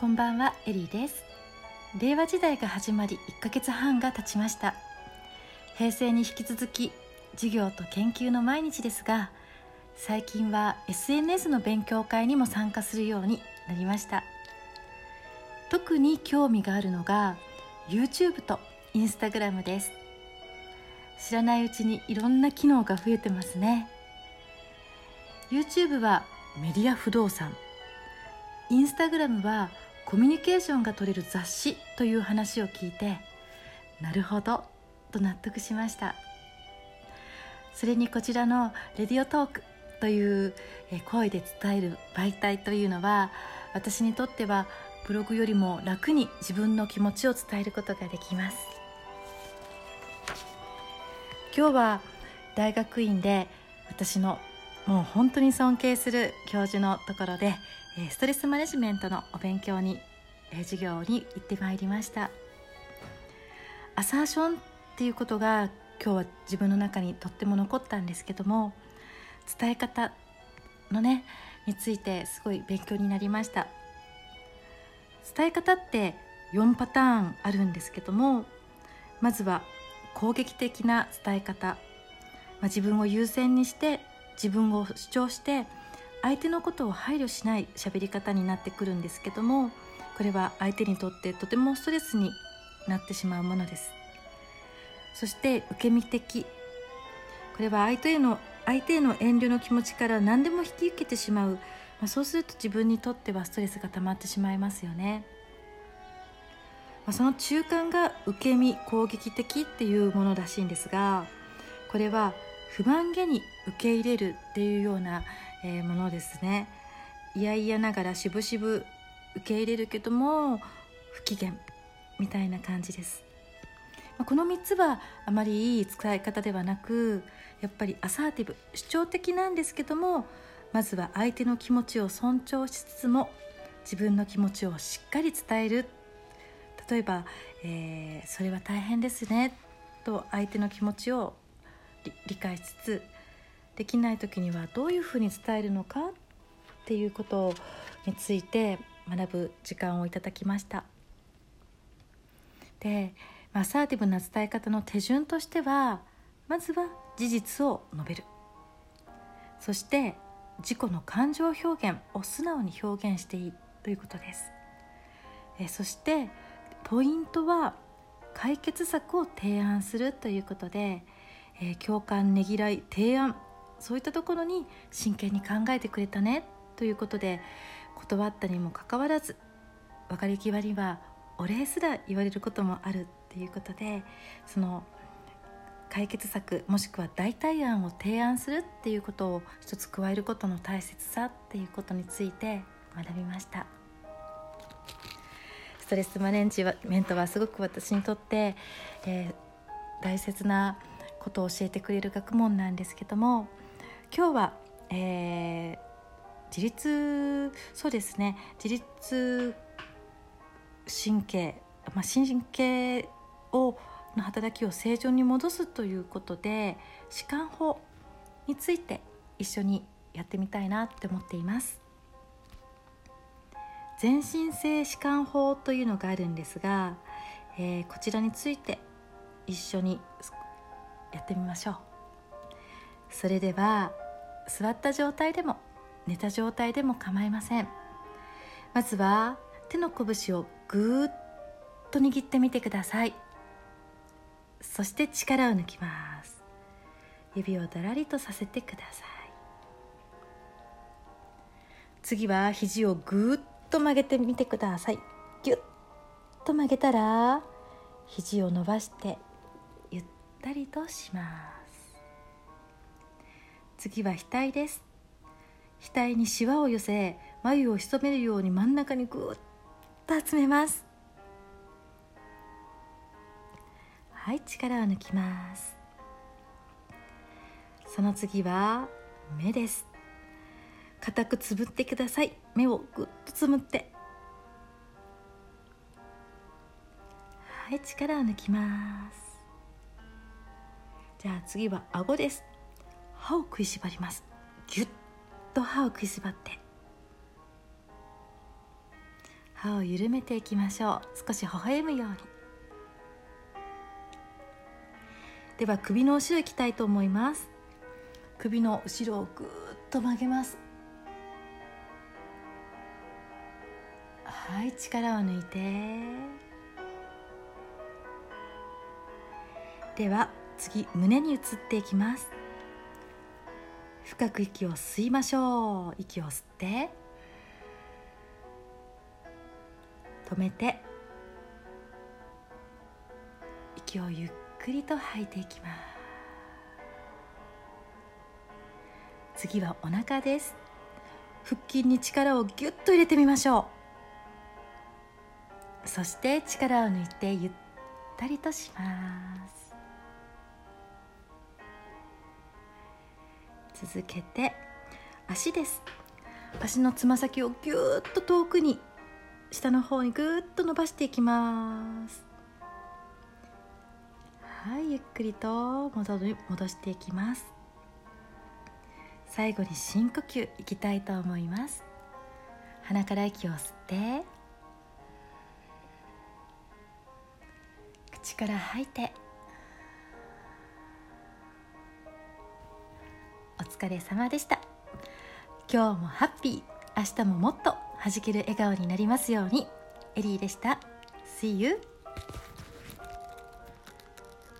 こんばんはエリーです。令和時代が始まり1ヶ月半が経ちました。平成に引き続き授業と研究の毎日ですが最近は SNS の勉強会にも参加するようになりました。特に興味があるのが YouTube と Instagram です。知らないうちにいろんな機能が増えてますね。YouTube はメディア不動産。インスタグラムはコミュニケーションが取れる雑誌という話を聞いてなるほどと納得しました。それにこちらのレディオトークという声で伝える媒体というのは私にとってはブログよりも楽に自分の気持ちを伝えることができます。今日は大学院で私のもう本当に尊敬する教授のところでストレスマネジメントのお勉強に授業に行ってまいりました。アサーションっていうことが今日は自分の中にとっても残ったんですけども伝え方のねについてすごい勉強になりました。伝え方って4パターンあるんですけどもまずは攻撃的な伝え方、まあ、自分を優先にして自分を主張して相手のことを配慮しない喋り方になってくるんですけどもこれは相手にとってとてもストレスになってしまうものです。そして受け身的。これは相手への相手への遠慮の気持ちから何でも引き受けてしまう、まあ、そうすると自分にとってはストレスが溜まってしまいますよね、まあ、その中間が受け身攻撃的っていうものらしいんですがこれは不満げに受け入れるっていうような、えー、ものですね。いやいやながらしぶしぶ受け入れるけども不機嫌みたいな感じです。この3つはあまりいい使い方ではなくやっぱりアサーティブ主張的なんですけどもまずは相手の気持ちを尊重しつつも自分の気持ちをしっかり伝える。例えば、えー、それは大変ですね」と相手の気持ちを理解しつつできない時にはどういうふうに伝えるのかっていうことについて学ぶ時間をいただきました。でアサーティブな伝え方の手順としてはまずは事実を述べる。そして自己の感情表現を素直に表現していいということです。えそしてポイントは解決策を提案するということで、え共感ねぎらい提案。そういったところに真剣に考えてくれたねということで断ったにもかかわらず別れ際にはお礼すら言われることもあるっていうことでその解決策もしくは代替案を提案するっていうことを一つ加えることの大切さっていうことについて学びました。ストレスマネジメントはすごく私にとって、えー、大切なことを教えてくれる学問なんですけども今日は、えー、自律そうですね自律神経、まあ、神経をの働きを正常に戻すということで弛緩法について一緒にやってみたいなって思っています。全身性弛緩法というのがあるんですが、えー、こちらについて一緒にやってみましょう。それでは座った状態でも寝た状態でも構いません。まずは手の拳をぐーっと握ってみてください。そして力を抜きます。指をだらりとさせてください。次は肘をぐーっと曲げてみてください。ぎゅっと曲げたら肘を伸ばしてったりとします。次は額です。額にしわを寄せ眉を潜めるように真ん中にぐっと集めます。はい力を抜きます。その次は目です。固くつぶってください。目をぐっとつむって。はい力を抜きます。じゃあ次は顎です。歯を食いしばります。ぎゅっと歯を食いしばって。歯を緩めていきましょう。少し微笑むように。では首の後ろいきたいと思います。首の後ろをぐーっと曲げます。はい力を抜いて。では次胸に移っていきます。深く息を吸いましょう。息を吸って止めて息をゆっくりと吐いていきます。次はお腹です。腹筋に力をぎゅっと入れてみましょう。そして力を抜いてゆったりとします。続けて足です。足のつま先をぎゅっと遠くに下の方にぐっと伸ばしていきます。はいゆっくりと戻る戻していきます。最後に深呼吸いきたいと思います。鼻から息を吸って口から吐いて疲れ様でした。今日もハッピー。明日ももっと弾ける笑顔になりますように。エリーでした。See you